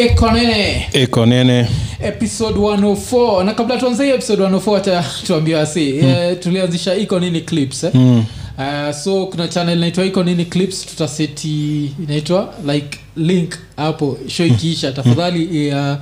ekonene. Iko episode 104 na kabla tuanze hii episode 104 hata tuambie wasi. Mm. uh, tulianzisha iko nini clips eh? mm. uh, so kuna channel inaitwa iko nini clips tutaseti inaitwa like link hapo. Show ikiisha tafadhali uh,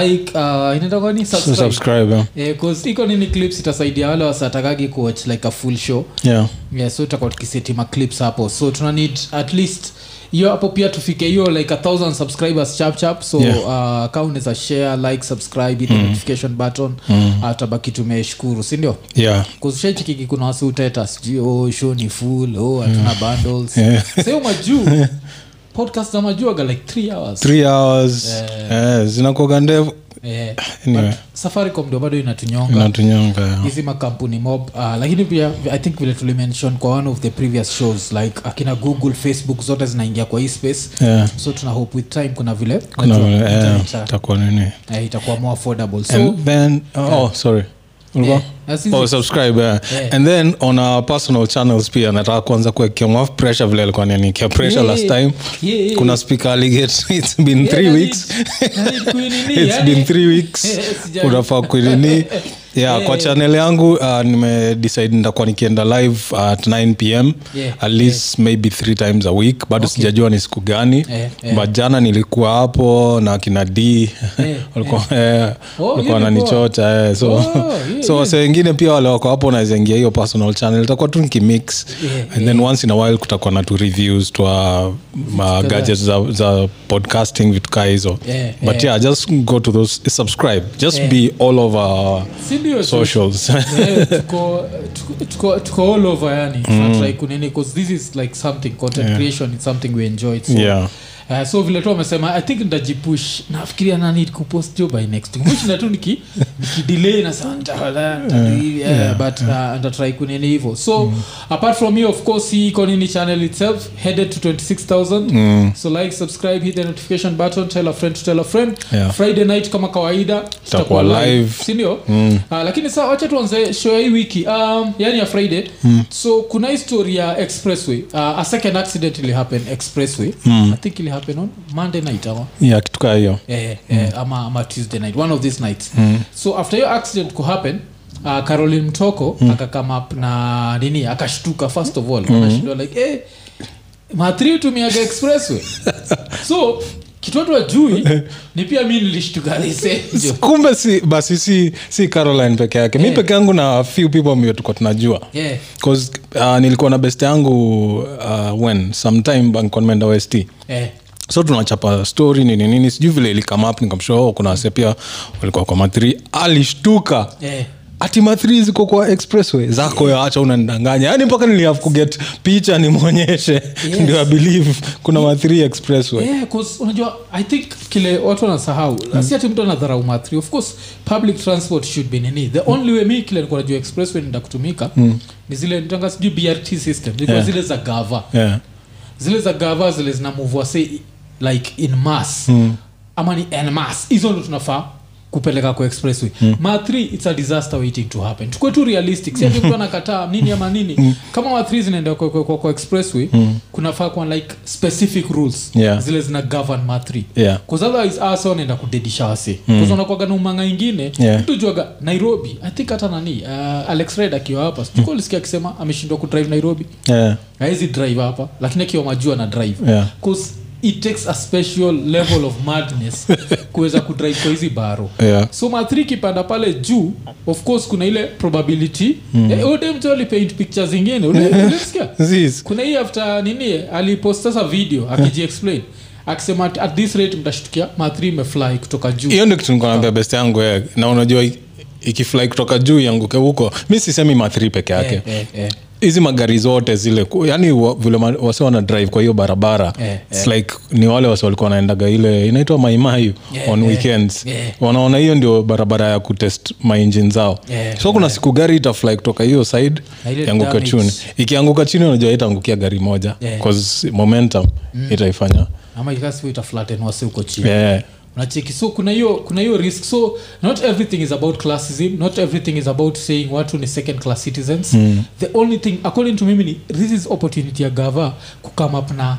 like uh, inaitwa kwani? Subscribe. Subscribe yeah. Eh, 'cause iko nini clips itasaidia wale wasatakagi kuwatch like a full show. Yeah. Yeah, so tutakuwa tukiseti ma hapo. So tuna need at least hiyo hapo pia tufike hiyo like a thousand subscribers chap chap. So Yeah. uh, ka unaweza share like subscribe hit the notification button. Mm. uh, tabaki tumeshukuru sindio yeah. Kushaichikiki kuna wasi uteta sijui oh, show ni full oh, hatuna bundles. Yeah. sehemu majuu podcast za majuu aga like three hours. Three hours. Eh, zinakuaga ndevu eh, Anyway. safaricom ndio bado inatunyonga hizi makampuni mob uh, lakini pia i think vile tulimention kwa one of the previous shows like akina google facebook zote zinaingia kwa hii space yeah. so tuna hope with time kuna vile itakuwa nini eh, itakuwa more affordable so and then oh yeah. oh, eh, sisi- oh subscribe yeah. Yeah. and then on our personal channels pia nataka kuanza kuwekea mwaf pressure vile alikuwa nianikia pressure Yeah, last time. Yeah, yeah. kuna speaker allegate it's been Yeah, three weeks. need- na need kuinini, it's been three weeks. Eh, unafaa kuinini yeah, kwa channel yangu uh, nimedecide nitakuwa nikienda live at 9 pm Yeah, at least maybe three times a week. Bado sijajua ni siku gani. Yeah, yeah. but jana nilikuwa hapo na kina d. Eh, Oh, walikuwa hiyo wananichota eh, so, Oh, so wase wengine pia wale wako hapo unawezaingia hiyo personal channel itakuwa tu nikimix. Yeah, and then once in a while kutakuwa na tu reviews twa gadgets za, za podcasting vitu kaa hizo. Yeah, but yeah. yeah just go to those subscribe. Just Yeah. be all over our socials. Eh, tuko, tuko, tuko, tuko all over yani. Tunatry kunini because this is like something content creation is something we enjoy so, Yeah. Uh, so vile tu amesema i think ntajipush nafikiria nani kupost jo by next week. Tu niki nikidelay na nitawala nitadu hivi, eh, but uh, kunini hivo so apart from you of course hii iko nini channel itself? Headed to 26000 so like subscribe hit the notification button tell a friend to tell a friend. Yeah. friday night kama kawaida Tutakuwa live. sindio mm. uh, lakini saa wacha tuanze show ya hii wiki. Um, yani ya friday. Mm. so kuna ya expressway. Uh, a second accident ili happen expressway. Mm. i think ili happen on? Monday night ama yeah kitu kaa hiyo. Eh, eh, ama, ama tuesday night one of these nights. Mm. so after hiyo accident kuhappen uh, caroline mtoko mm. akakame up na nini akashtuka first of all. Mm. anashindwa like eh, mathri tumiaga expressway. So kitoto ajui ni pia mi nilishtukakumbe si basi si, si caroline peke yake. Mi peke yangu na few people mio tuko tunajua. Yeah. 'Cause, uh, nilikuwa na best yangu uh, when? Sometime bankonmenda west. Eh. So tunachapa story nini nini sijui vile ilikamap nikamshow kuna wase pia walikuwa kwa mathri alishtuka yeah ati mathri ziko kwa expressway zako yeah. acha unanidanganya yani mpaka nilihav kuget picha nimwonyeshe yes. ndio abelieve kuna mathri expressway Yeah, unajua i think kile watu wanasahau mm. si ati mtu anadharau mathri of course public transport should be nini the only way mi kile nikuwa najua expressway nenda kutumika mm. ni zile nitanga sijui brt system zilikuwa Yeah. zile za gava yeah. zile za gava zile zinamuvua say like in mass mm. ama ni en mass hizo ndo tunafaa kupeleka kwa expressway mm. ma 3 its a disaster waiting to happen tukwe tu realistic si ati mtu anakataa nini ama nini kama ma 3 zinaenda kwa, kwa, kwa, kwa expressway mm. kunafaa kuwa like specific rules Yeah. zile zina govern ma 3 Yeah. Cause otherwise asa wanaenda kudedisha wase mm. unakwaga na umanga ingine Yeah. mtu juaga nairobi i think hata nani uh, alex red akiwa hapa sijuka ulisikia akisema ameshindwa kudrive nairobi Yeah. aezi drive hapa lakini akiwa majua na drive Yeah. 'Cause it takes a special level of madness kuweza kudrive kwa hizi baro Yeah. so mathri kipanda pale juu of course kuna ile probability mm. eh, ode mtu alipaint picture zingine ulisikia kuna hii after nini alipost sasa video akijiexplain akisema at, at this rate mtashtukia mathri imefly kutoka juu hiyo ndio kitu best yangu eh. na unajua ikifly kutoka juu ianguke huko mi sisemi mathri peke yake eh, eh, eh. Hizi magari zote zile yani wa- vile wase wana drive kwa hiyo barabara yeah, yeah. like ni wale wase walikuwa wanaendaga ile inaitwa maimayu Yeah, on yeah, weekends yeah. wanaona hiyo ndio barabara ya kutest maingine zao Yeah, so kuna siku gari itafly kutoka hiyo side damage. chini ikianguka chini unajua itaangukia gari moja Yeah. momentum mm. itaifanya ama ikasi itaflaten wase huko chini yeah. Unacheki. So kuna hiyo kuna hiyo risk. So not everything is about classism. Not everything is about saying watu ni second class citizens. Mm. the only thing according to mimi ni this is opportunity ya gava kucome up na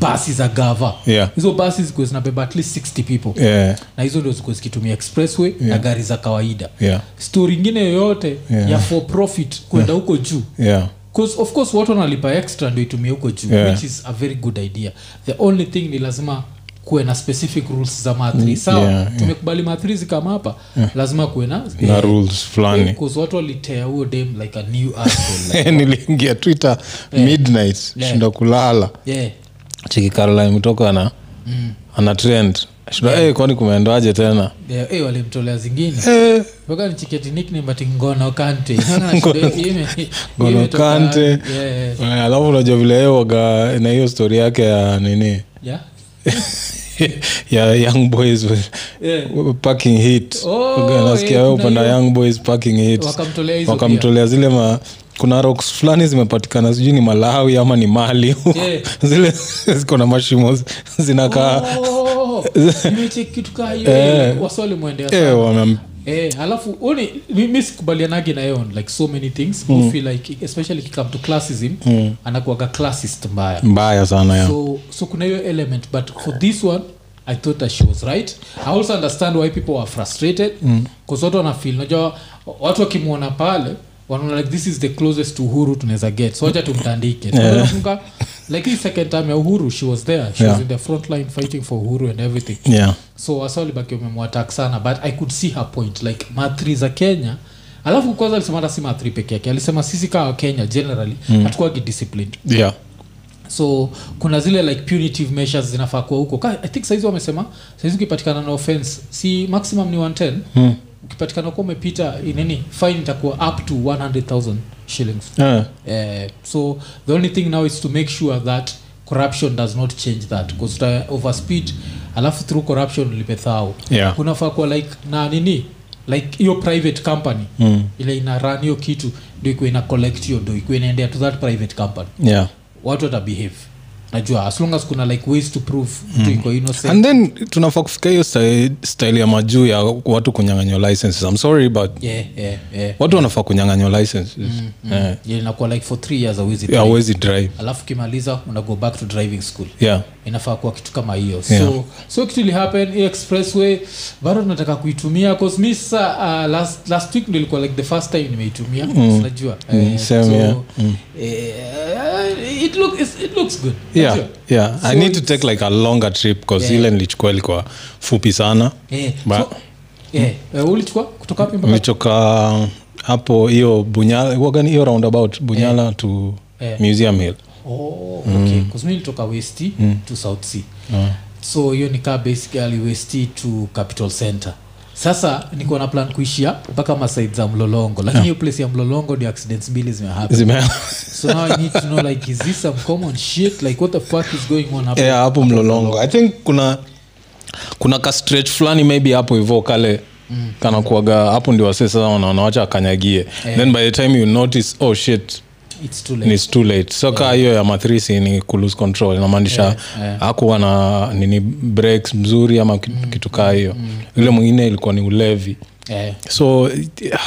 basi za gava. Yeah. hizo basi zikuwa zinabeba at least 60 people. Yeah, na hizo ndio zikuwa zikitumia expressway na gari za kawaida. Yeah, stori ingine yoyote Yeah. ya for profit kwenda huko juu. Yeah. Of course watu wanalipa extra ndio itumie huko juu Yeah. which is a very good idea. The only thing ni lazima kuwe na specific rules za mathri sawa? yeah, yeah. tumekubali mathri kama hapa. Lazima kuwe na na rules fulani. Because watu walitea huo dem like a new like, niliingia twitter midnight Yeah. shinda kulala. Yeah. chiki caroline mtoka ana ana trend. Shinda hey, kwani kumeendaje tena? Yeah, hey, walimtolea zingine. Hey. mpaka ni chiketi nickname but ngono kante. Shida, Ngono Kante. yeah, yeah. eh, alafu unajua vile yeye na hiyo story yake ya nini? Yeah? ya young boys Yeah. parking hit Oh, nasikia upanda hiyo. young boys packing hit wakamtolea zile ma kuna rocks fulani zimepatikana sijui ni malawi ama ni mali Yeah. zile ziko na mashimo zinakaa Oh, Eh. eh, Eh, alafu uni mi sikubalianagi na like so many things. Mm. feel like especially kikam to classism mm. anakuaga classist mbaya. Mbaya sana ya so so kuna hiyo element but for this one i thought that she was right. I also understand why people are frustrated bcause watu wanafil najua watu wakimwona pale wanaona like this is the closest to uhuru tunaweza get. So wacha tumtandike. Yeah. Like hii second time ya uhuru she was there she Yeah. was in the front line fighting for uhuru and everything yeah. so wasalibaki wamemwatak sana but i could see her point like mathri za kenya alafu kwanza alisema hata si mathri peke yake alisema sisi kawa kenya generally mm. hatukuwagi disciplined yeah. so kuna zile like punitive measures zinafaa kuwa huko i think saizi wamesema saizi ukipatikana na offense si maximum ni 110 Hmm. Ukipatikana kuwa umepita nini fine itakuwa up to 100000 shillings Yeah. uh, so the only thing now is to make sure that corruption does not change that because uta overspeed alafu through corruption ulipe Yeah. kunafaa kuwa like na nini like hiyo private company Mm. ile ina run hiyo kitu ndio ikuwa ina collect hiyo ndo ikuwa inaendea to that private company Yeah. watu watabehave najua as long as kuna like ways to prove mtu iko innocent. And then tunafaa kufika hiyo style, ya majuu ya watu kunyanganywa licenses. I'm sorry but yeah, yeah, yeah. watu wanafaa kunyanganywa licenses. Eh, Yeah, inakuwa like for three years awezi yeah, hawezi drive. Alafu kimaliza una go back to driving school. Yeah inafaa kuwa kitu kama hiyo Yeah. so so kitu ilihappen hii expressway bado tunataka kuitumia cause mi sa uh, last, last week ndo ilikuwa like the first time nimeitumia mm. unajua Mm, same, yeah. eh, it, look, it looks good yeah Unajua? yeah i need to take like a longer trip because Yeah. ile nilichukua ilikuwa fupi sana eh, so, eh, eh, ulichukua kutoka wapi mpaka nilichoka hapo hiyo bunyala hiyo roundabout bunyala to yeah. museum hill oh, okay. 'Cause mi nilitoka westi to south sea. So hiyo nikaa basically west to capital center. Sasa niko na plan kuishia mpaka masaid za mlolongo. Lakini hiyo place ya mlolongo ndio accidents mbili zimehappen. So now i need to know like is this some common shit? Like what the fuck is going on hapo yeah, hapo mlolongo. I think kuna kuna ka stretch fulani maybe hapo hivo kale. Mm. kanakuaga hapo ndio wasee sasa wana- wanawacha akanyagie. Then by the time you notice oh shit it's too late. It's too late. So kaa hiyo ya matrisi ni kulose control. Inamaanisha Yeah, yeah. akuwa na nini breaks mzuri ama kitu, kitu kaa hiyo. yule mwingine ilikuwa ni ulevi. Yeah. so yeah,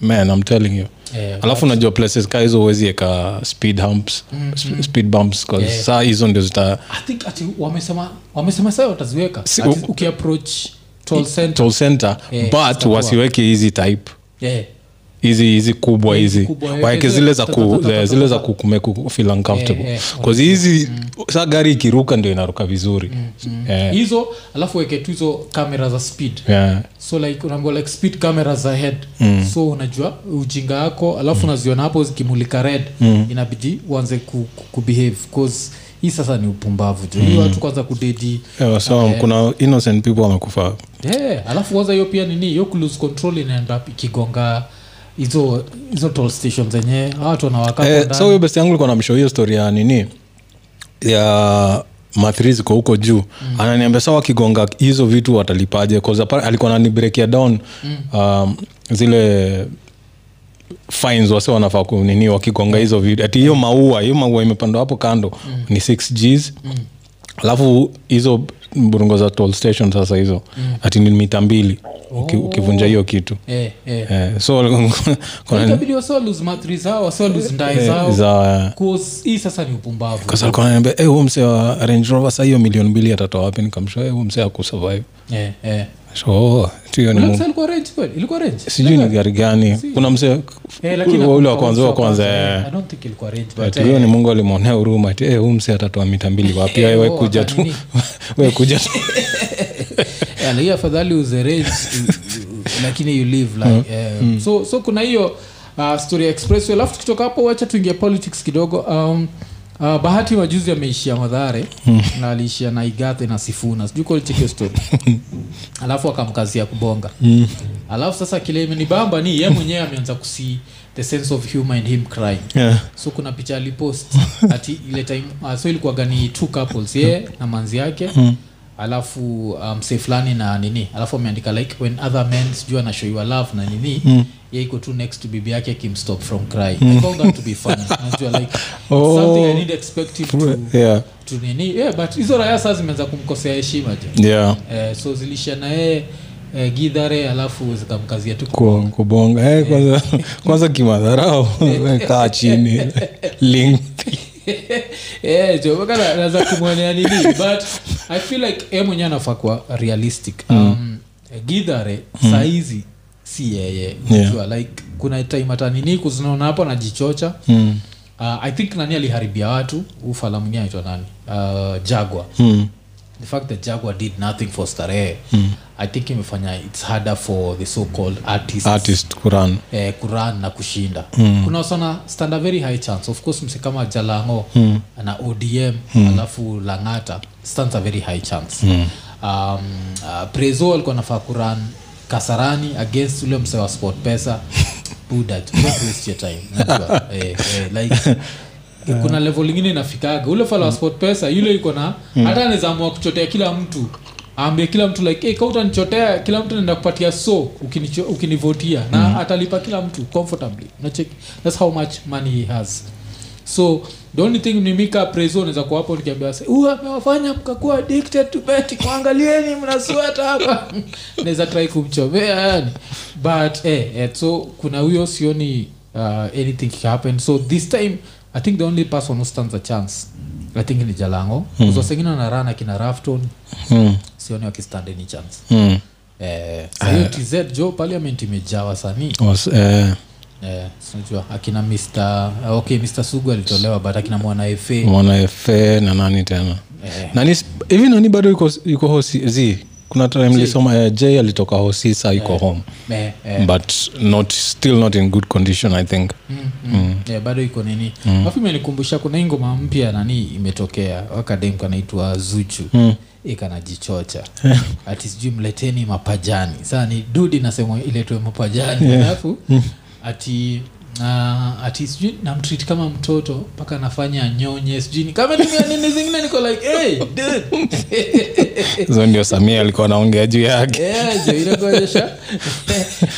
man i'm telling you. Yeah, alafu unajua places ka hizo huwezi eka speed humps sp- speed bumps Yeah. saa hizo ndio zita i think ati wamesema wamesema saa wataziweka. Si- ukiapproach toll center. center Yeah, but wasiweke hizi type. Yeah. Hizi hizi kubwa Hizi waeke yeah, zile za ku, zile za kukumeku uncomfortable. Yeah, yeah. cause hizi saa gari ikiruka ndio inaruka vizuri. Yeah, hizo alafu weke tu hizo kamera za speed. Yeah. so like unaambiwa like speed cameras ahead mm. so unajua ujinga yako alafu unaziona hapo zikimulika red mm. inabidi uanze ku, ku, kubehave cause hii sasa ni upumbavu hiyo watu kwanza kudedi. Yeah, so kuna innocent people wamekufa. Yeah, alafu kwanza hiyo pia nini hiyo kulose control inaenda ikigonga hizo hizo toll station zenye watu wanawaka eh, huyo best yangu likuwa namshow hiyo story ya nini? Ya mathri ziko huko juu. Mm. ananiambia sa wakigonga hizo vitu watalipaje? Alikuwa nanibrekia down mm. um, zile fines wase wanafaa kunini wakigonga hizo vitu ati hiyo maua hiyo maua imepandwa hapo kando mm. ni 6 gs. Mm alafu hizo burungo za toll station sasa hizo ati ni mita mbili uki, ukivunja hiyo kitu. Eh, eh. eh, so alikuwa huo msee wa range rover saa hiyo milioni mbili atatoa wapi? Nikamshoa hey, huo msee akusurvive yeah, eh. So sijui ni gari gani. Kuna msee Eh, ule wa kwanza wa kwanza eh, eh. Hiyo ni mungu alimwonea huruma ati hey, huu msee atatoa mita mbili wapi? Wewe oh, kuja tu. wewe kuja tu. Yeah, afadhali uzerange lakini you live like so so kuna hiyo uh, story expressway. Alafu tukitoka hapo wacha tuingia politics kidogo. Um, Uh, bahati majuzi ameishia madhare na aliishia na igathe na sifuna. Sijui kolichekio story. Alafu akamkazia kubonga. Alafu sasa kile imenibamba ni ye mwenyewe ameanza kusi the sense of humor in him crying. Yeah. so kuna picha alipost ati ile time uh, so ilikuwa ni two couples ye na manzi yake alafu uh, msee fulani na nini. Alafu ameandika like when other men sijuu anashoiwa love na nini mm. ye iko tu next to bibi yake akimstop from crying. I found that to be funny. Najua like Oh. something i need expect him to, yeah. to nini. Yeah but hizo raya saa zimeanza kumkosea heshima je yeah. eh, so zilisha na yeye eh, gidhare alafu zikamkazia tu kubonga. eh, kwanza, kwanza kimadharau. Kaa chini. Link Eh, jo, naweza kumwonea nini but i feel like e mwenyewe anafaa kuwa realistic um, gidhare mm. hizi si yeye Yeah. Unajua, like kuna time hata nini kuzinaona hapo anajichocha mm. uh, i think nani aliharibia watu ufalamuni aitwa nani uh, jagwa Mm. The fact that jagwa did nothing for starehe mm. i think imefanya its harder for the so called artist kuran eh, kuran na kushinda mm. kuna stand a very high chance of course mse kama jalango mm. na odm mm. alafu langata stands a very high chance mm. um, uh, prezo alikuwa nafaa kuran kasarani against ule mse wa sport pesa buda your time eh, eh, like kuna level ingine inafikaga. Ule fala wa sport pesa yule iko na hata anaweza amua kuchotea kila mtu. Aambie kila mtu like hey, kautanichotea kila mtu naenda kupatia so ukinivotia ukini na atalipa kila mtu comfortably. Nacheki thats how much money he has. So the only thing nimika preso naweza kuwa hapo nikiambia "Huyu amewafanya mkakuwa addicted to betting mwangalieni mnasweta hapa. Naweza try kumchomea yani. But eh, eh, so kuna huyo sioni uh, anything happen. So this time i think the only person who stands a chance i think ni jalango. Mm. wasengine wanarana kina rafton. Mm. sioni wakistand any chance. Mm. eh, sahiyo tz jo parliament imejaa wasanii eh, eh, sinajua akina mr okay mr sugu alitolewa but akina mwana fa mwana fa na nani tena? Eh, nani hivi nani bado yuko, yuko hosi z kuna time lisoma eh, j alitoka hosi sa iko home. eh, eh, but not still not in good condition i think. Mm, mm. Yeah, bado iko nini. Alafu imenikumbusha kuna hii ngoma mpya nani imetokea wakadem kanaitwa zuchu. Mm. Ikanajichocha ati sijui mleteni mapajani. Saa ni dudi nasema iletwe mapajani alafu ati Uh, ati sijui namtreat kama mtoto mpaka anafanya nyonye sijui nini zingine niko like hey, hizo ndio samia alikuwa anaongea juu yake. Inakuonyesha.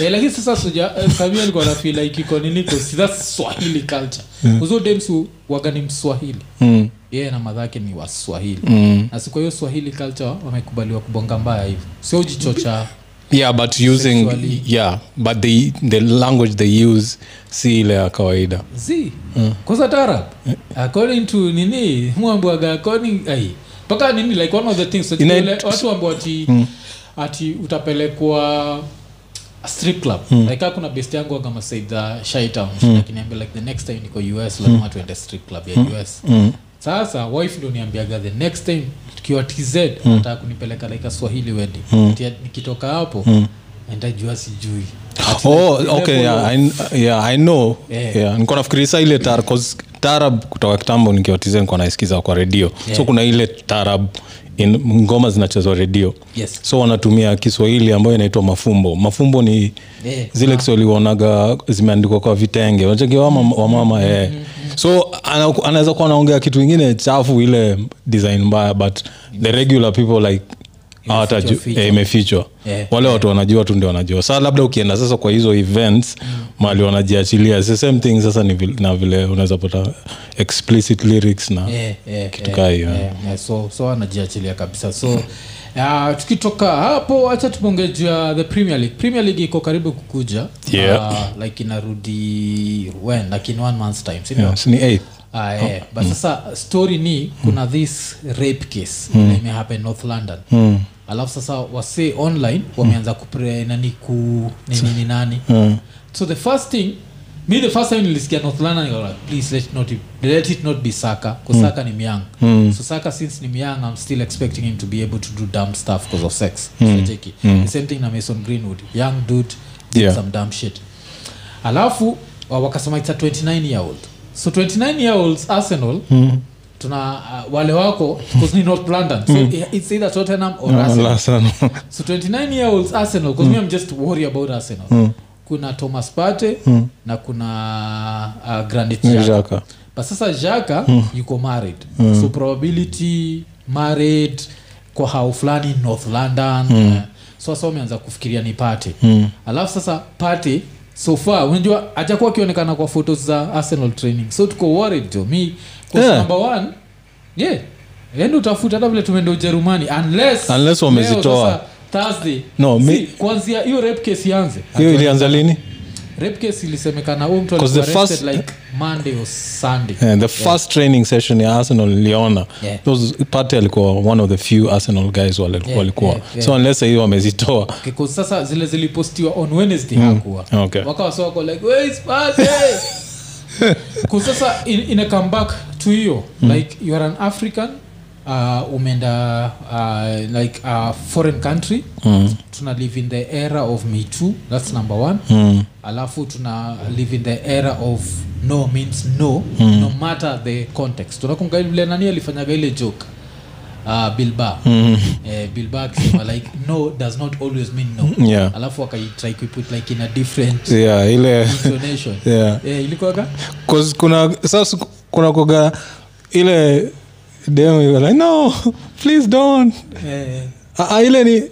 Eh, lakini sasa suja eh, samia alikuwa na like iko niniko swahili culture. Uzo demsu waga ni mswahili. Mm. yeye na madhake ni waswahili Mm. na siku hiyo swahili culture wamekubaliwa kubonga mbaya hivo sio jichocha yeah but using Sexually. yeah but the, the language they use si ile ya kawaida. Z kwanza tarab according to nini? Mwambwaga according ai mpaka nini like one of the things watu ambao ati ati utapelekwa strip club. Mm. like kuna best yangu agama masaidha shaitown mm. akiniambia like the next time niko us lazima tuende strip club ya us mm. Sasa wife ndo niambiaga the next time tukiwa tz mm. nataka kunipeleka like a swahili wedding mm. nikitoka hapo mm. ntajua sijui oh okay yeah, I, yeah i know Yeah. yeah. niko nafikiri sa ile tar, tarab kutoka kitambo nikiwatize nikuwa naisikiza kwa redio Yeah. so kuna ile tarab in ngoma zinachezwa redio yes. So wanatumia kiswahili ambayo inaitwa mafumbo. Mafumbo ni Yeah. zile kiswahili waonaga zimeandikwa kwa vitenge. Wacheki wamama, wamama eh. so anaweza kuwa anaongea kitu ingine chafu ile design mbaya but the regular people like Imefichwa, fichwa. eh, imefichwa Eh, wale watu wanajua tu ndio wanajua saa labda ukienda sasa kwa hizo events mali wanajiachilia same thing sasa ni vile, na vile unaweza pata explicit lyrics na yeah, yeah, Kitu kaa hiyo, yeah. eh, so so anajiachilia kabisa so uh, tukitoka hapo hacha tuponge the premier league premier league iko karibu kukuja Yeah. uh, like inarudi when like in one month's time sindio yeah, ni. Ah, yeah. but sasa story ni kuna this rape case mm. imehappen north london Mm. Alafu sasa wase online wameanza kupre nani ku nini ni nani Mm. so the first thing mi the first time nilisikia north london like, please let not, let it not be saka because saka ni myang Mm. so saka since ni myang i'm still expecting him to be able to do dumb stuff because of sex mm. the same thing na mason greenwood young dude did Yeah. some dumb shit alafu wakasema it's a 29 year old so 29 year olds arsenal Mm. Tuna uh, wale wako ni north london. So it's either tottenham or no, arsenal. Arsenal. so 29 year olds arsenal because me i'm just worry about arsenal. Kuna thomas pate na kuna uh, granit. Xhaka. but sasa jaka yuko married. So probability married kwa hao fulani north london. Uh, so sasa wameanza kufikiria ni pate alafu sasa pate so far unajua ajakuwa akionekana kwa photos za arsenal training. So tuko worried jo. Mi kwa Yeah. number one yeah ende utafuta hata vile tumeenda ujerumani unless Unless wamezitoa. thursday No, Si, mi- kuanzia hiyo case ianze hiyo ilianza lini rape case ilisemekana huyu mtu the first- like monday or sunday Yeah, the first training session ya arsenal niliona Yeah. Those- pate alikuwa one of the few arsenal guys wale- Yeah, walikuwa yeah, yeah. so unless hiyo wamezitoa Okay, 'cause sasa zile zilipostiwa on wednesday hakuwa Okay. wakawa wako like where is Partey?" 'Cause in, in a comeback to hiyo mm. like you are an african uh, umeenda uh, like a foreign country Mm. tuna live in the era of me too that's number one Mm. alafu tuna live in the era of no means no mm. no matter the context tunakumbuka vile nani alifanyaga ile joke uh, bilba Mm. uh, bilba akisema like no does not always mean no Yeah. alafu akaitry kuiput like in a different yeah ile intonation yeah uh, ilikuwaga kuna sasa kuna koga ile dem like no please don't yeah. Ah, ah, ile ni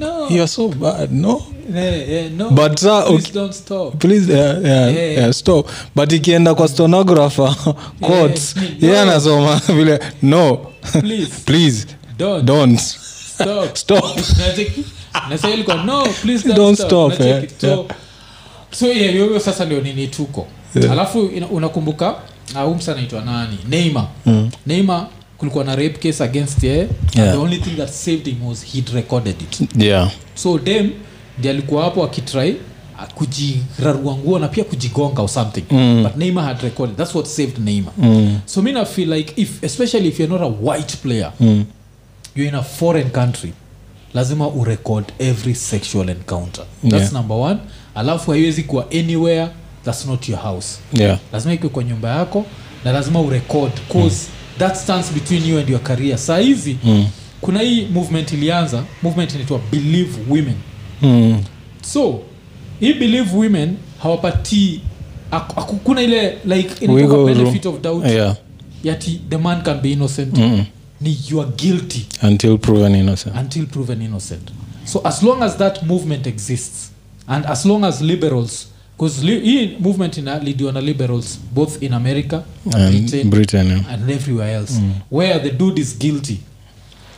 no you're so bad no no But, uh, okay. don't stop please yeah, yeah, Yeah. yeah, stop but ikienda kwa stenographer quotes Yeah. yeye anasoma vile no please please don't, don't stop stop Unacheki? Na sasa ilikuwa no please don't, Don't stop, stop, Unacheki? so, yeah. so yeah, hiyo hiyo sasa ndio nini tuko Yeah. alafu unakumbuka uh, umsa anaitwa nani neymar mm. neymar kulikuwa na rape case against ye Yeah. the only thing that saved him was he'd recorded it yeah so dem ndi alikuwa hapo akitrai kujirarua nguo na pia kujigonga or something Mm. but neymar had recorded that's what saved neymar mm. so mi na feel like if especially if you're not a white player Mm. you're in a foreign country lazima urecord every sexual encounter that's Yeah. number one alafu haiwezi kuwa anywhere that's not your house. Yeah. Lazima ikwe kwa nyumba yako na lazima urekod cause that stands between you and your career. Saa hizi mm. kuna hii movement ilianza movement inaitwa believe women. Mm. so hii believe women hawapatii ak- ak- kuna ile like inatoka benefit of doubt yeah. yati the man can be innocent. Mm. ni you are guilty. Until proven innocent. Until proven innocent. So as long as that movement exists and as long as liberals hii movement inalidiwa na liberals both in america and britain britain yeah. and everywhere else mm. where the dude is guilty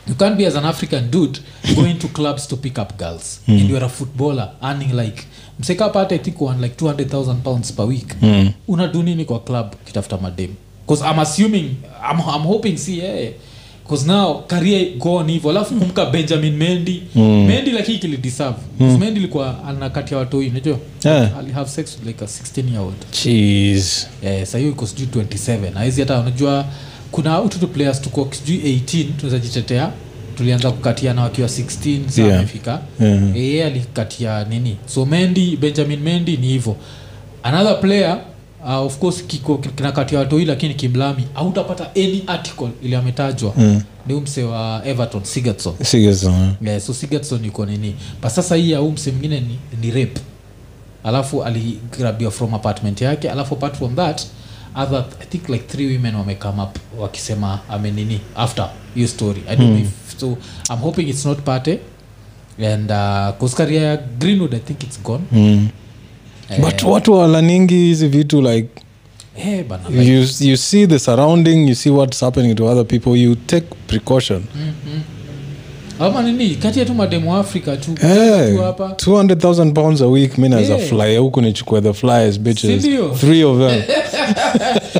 you can't be as an african dude going to clubs to pick up girls mm. and you're a footballer earning like msekapate tikuan like 200000 pounds per week Mm. unadu nini kwa club kitafuta madem because i'm assuming i'm, I'm hoping si yeah, bcause now career go on alafu kumka benjamin mendi Mm. mendi like kilideserve mm. mendi ilikuwa anakatia watoi unajua Yeah. ali have sex with like a 16 year old Jeez. eh, sahiyo iko sijui 27 aizi hata unajua kuna ututu players tuko sijui 18 tunaweza jitetea tulianza kukatiana wakiwa 16 saa Yeah. amefika Yeah. yeye alikatia nini so mendi benjamin mendi ni hivyo another player uh, of course kiko kinakatia watoi lakini kimlami autapata any article ili ametajwa Mm. ni umse wa everton sigerson Seriously, yeah. so sigerson yuko nini pa sasa hii ya umse mwingine ni, ni rape alafu aligrabiwa from apartment yake alafu apart from that other i think like three women wamecome up wakisema amenini after hiyo story i don't mm. know if so i'm hoping it's not pate and uh, koskaria greenwood i think it's gone mm. Eh, but watu walaningi hizi vitu like Hey, bana like, you, you see the surrounding you see what's happening to other people you take precaution ama nini? Kati ya tu mademu africa tu. Eh, hapa. 200000 pounds a week mi naweza Yeah. fly huku nichukue the flyers bitches. Sindio? three of them.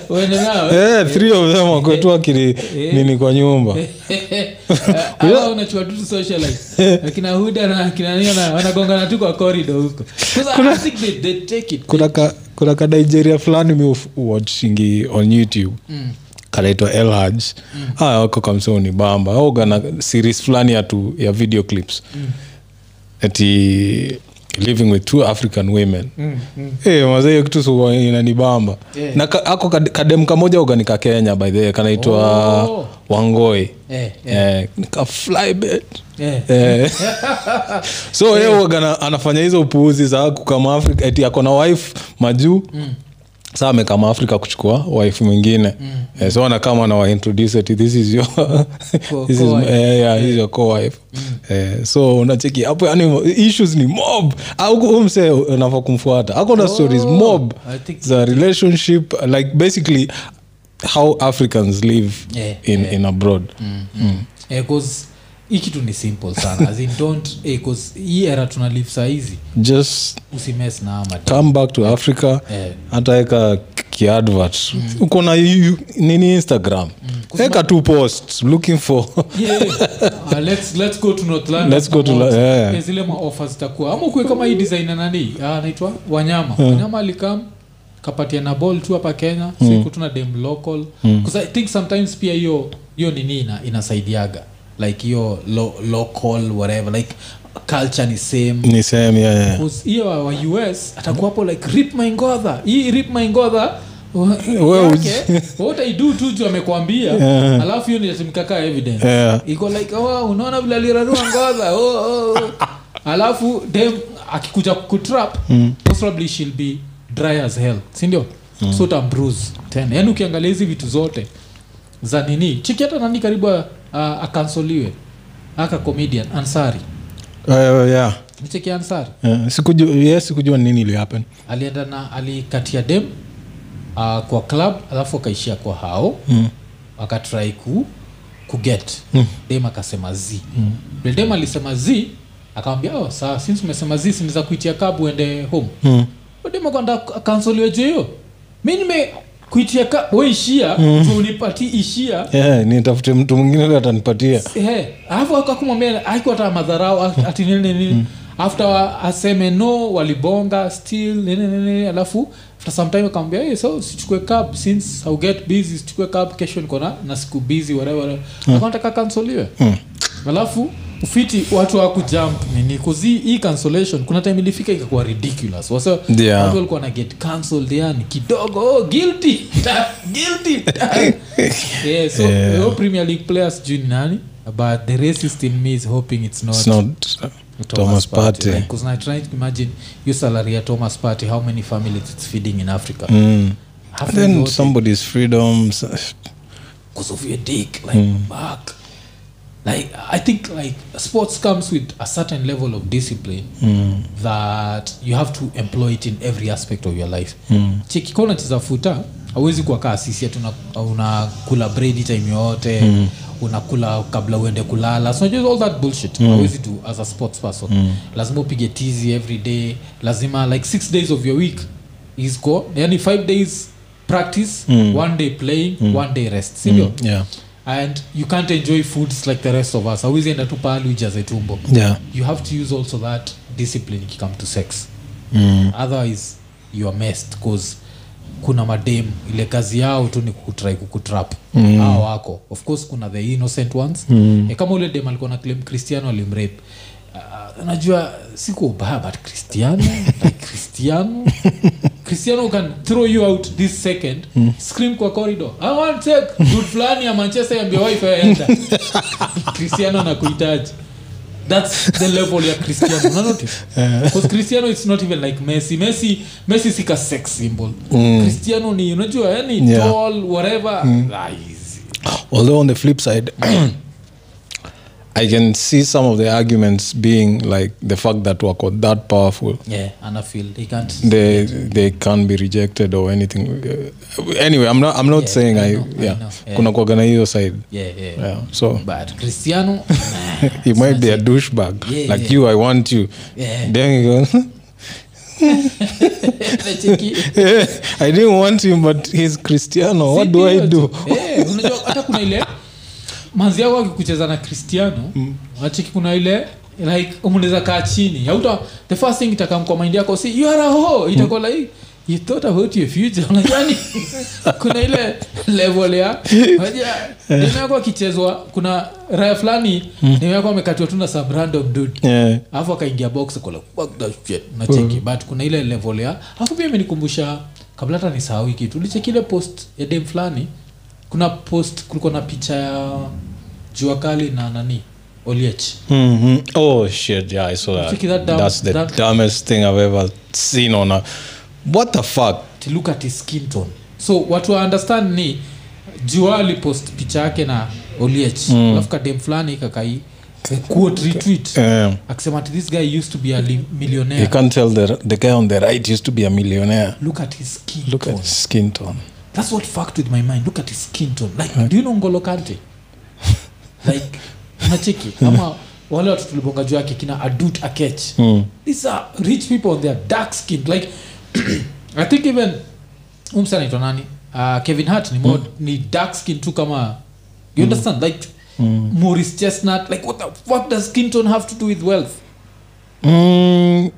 Yeah, Eh, three of them wakwetu akili nini kwa nyumba. Unachua tu socialite akina huda na akina nini wanagongana tu kwa corridor huko. 'Cause I- I think they, they take it. kuna ka, kuna ka nigeria fulani mi watchingi on youtube. Mm. Kanaitwa elhaj mm. aya wako kamsoni bamba augana series fulani ya, tu, ya video clips mm. ati living with two african women Mm, mm. hey, mazaiyo kitu inanibamba Yeah. na ka, ako kadem kamoja uganika kenya by the kanaitwa Oh. wangoi yeah, eh, nika flybet yeah. Eh. so yeah. huwaga anafanya hizo upuuzi za kukama africa eti ako na wife majuu mm. Saa amekama afrika kuchukua wife mwingine. Mm. eh, so anakama nawaintroduce eti this is your Co- this is, co-wife. eh, yeah, so unacheki hapo yani issues ni mob. Au unava kumfuata. Ako na stories mob za relationship like basically how africans live Yeah, in, yeah. in abroad. Eh, 'cause hii kitu ni simple sana. As in don't eh, 'cause hii era tuna live sahizi just usimes na ama come back to africa hataeka yeah. kiadvert mm. uko na nini instagram? Eka tu post looking for Yeah. Uh, let's, let's go to northland Let's go to. La- yeah. Eh, zile maofa zitakuwa. Ama ukuwe kama hii designer nani? Anaitwa? Uh, wanyama wanyama alikam kapatia na ball tu hapa kenya. Mm. siku tuna dem local. Because i think sometimes pia hiyo hiyo nini ina, inasaidiaga like hiyo lo, local whatever. Like culture ni same. Ni same yeah, yeah. hiyo wa us atakuwa hapo like rip my ngodha hii rip my ngodha Wewe yake what i do tu juu amekwambia. Alafu hiyo niatimkaka evidence. Yeah. iko like oh, unaona vile alirarua ngodha oh, oh, oh. alafu dem akikuja kutrap mm. most she'll be dry as hell. Sindio mm. so utambruise tena yaani ukiangalia hizi vitu zote za nini? Chiki hata nani karibu uh, akansoliwe aka comedian ansari Uh, yeah. nicheki ansari Yeah. sikujua yes, sikujua nini ilihappen alienda na alikatia dem uh, kwa club alafu akaishia kwa hao mm. akatrai ku kuget mm. dem akasema z mm. dem alisema z akamwambia oh, saa since umesema z siniza kuitia kabu uende home Mm. dem akwanda akansoliwe juu hiyo mi nime kuitia ishia mm. ulipati ishia. Yeah, nitafute mtu mwingine ule atanipatia alafu yeah. akakumwambia aiko madharau ati nini nini after aseme no walibonga still nini nini alafu after some akamwambia hey, so sichukue cup since I'll get busy sichukue cup kesho niko na siku busy whatever mm. akanataka kansoliwe alafu ufiti watu wakujump nini kuzi hii cancellation kuna time ilifika ikakuwa ridiculous wasa Yeah. watu walikuwa na get cancelled yani kidogo oh, guilty guilty yeah, so Yeah. yeah. premier league players juu ni nani but the racist in me is hoping it's not, It's not Thomas Partey. Like, 'cause I'm trying to imagine your salary at Thomas Party, how many families it's feeding in Africa. mm. Then somebody's freedoms because of your dick, like back. Like I think like sports comes with a certain level of discipline mm. that you have to employ it in every aspect of your life. Mm. chekikona kama futa hauwezi kuwakaa sisia unakula una- bredi time yoyote mm. unakula kabla uende kulala so unajua all that bullshit mm. hauwezi do as a sports person mm. lazima upige tizi every day lazima like six days of your week is go yani five days practice mm. one day playing mm. one day rest sindio mm. yeah and you can't enjoy foods like the rest of us. Hauwezi enda tu pahali ujaze tumbo yeah. You have to use also that discipline ikikame to sex. Mm. otherwise you are messed cause kuna madem ile kazi yao tu ni kukutrai kukutrap. Mm. hao wako. Of course kuna the innocent ones. Mm. e kama ule dem alikuwa na claim cristiano alimrape uh, najua siko ubaya but cristiano like cristiano cristiano can throw you out this second mm. scream kwa corridor. I want take good fulani ya manchester yambia wife aenda. Cristiano nakuhitaji that's the level ya cristiano unanotice because cristiano it's not even like messi. Messi messi sika sex symbol. Cristiano ni unajua yani Yeah. tall whatever. Mm. easy. although on the flip side i can see some of the arguments being like the fact that wako that powerful. Yeah feel he can't they they can't be rejected or anything. Uh, anyway i'm not i'm not Yeah, saying I i, know, I know, yeah. kuna hiyo side. Yeah yeah, yeah so. But cristiano he might be a douchebag. Yeah, like yeah. you i want you. Yeah. then you go yeah, i didn't want him but he's cristiano. What do i do. Eh, unajua hata kuna ile manzi yako akikucheza na kristiano mm. achiki kuna ile like umunaweza kaa chini. Hauta- the first thing itakam kwa mind yako si you are a ho. Itakuwa like you thought about your future. Unajani kuna ile level ya unajua demu yako akichezwa kuna raya fulani demu yako amekatiwa tu na some random dude. Yeah alafu akaingia box kola fuck that shit? Nacheki but kuna ile level ya alafu pia imenikumbusha kabla hata nisahau kitu ulicheki ile post ya dem fulani kuna post kulikuwa na picha ya jua kali na nani oliech hmm Oh shit! Yeah, I saw that. Check that down- That's the that- dumbest thing I've ever seen on a. What the fuck? to look at his skin tone so watu wa understand ni jua alipost picha yake na oliech mm. alafu kadem fulani kakai quote retweet Um, akisema ati this guy used to be a li- you can't tell the the guy on the right used to be a millionaire. look at his skin Look tone at his skin tone. that's what fucked with my mind look at his skin tone like do you know ngolo kante like unacheki ama wale watu tulibonga juu yake kina adut akech Mm. these are rich people on their dark skin like i think even umsa naitwa nani? Uh, kevin hart ni, mm. ni dark skin tu kama you understand? Like maurice chestnut like what the fuck does skin tone have to do with wealth? Mm,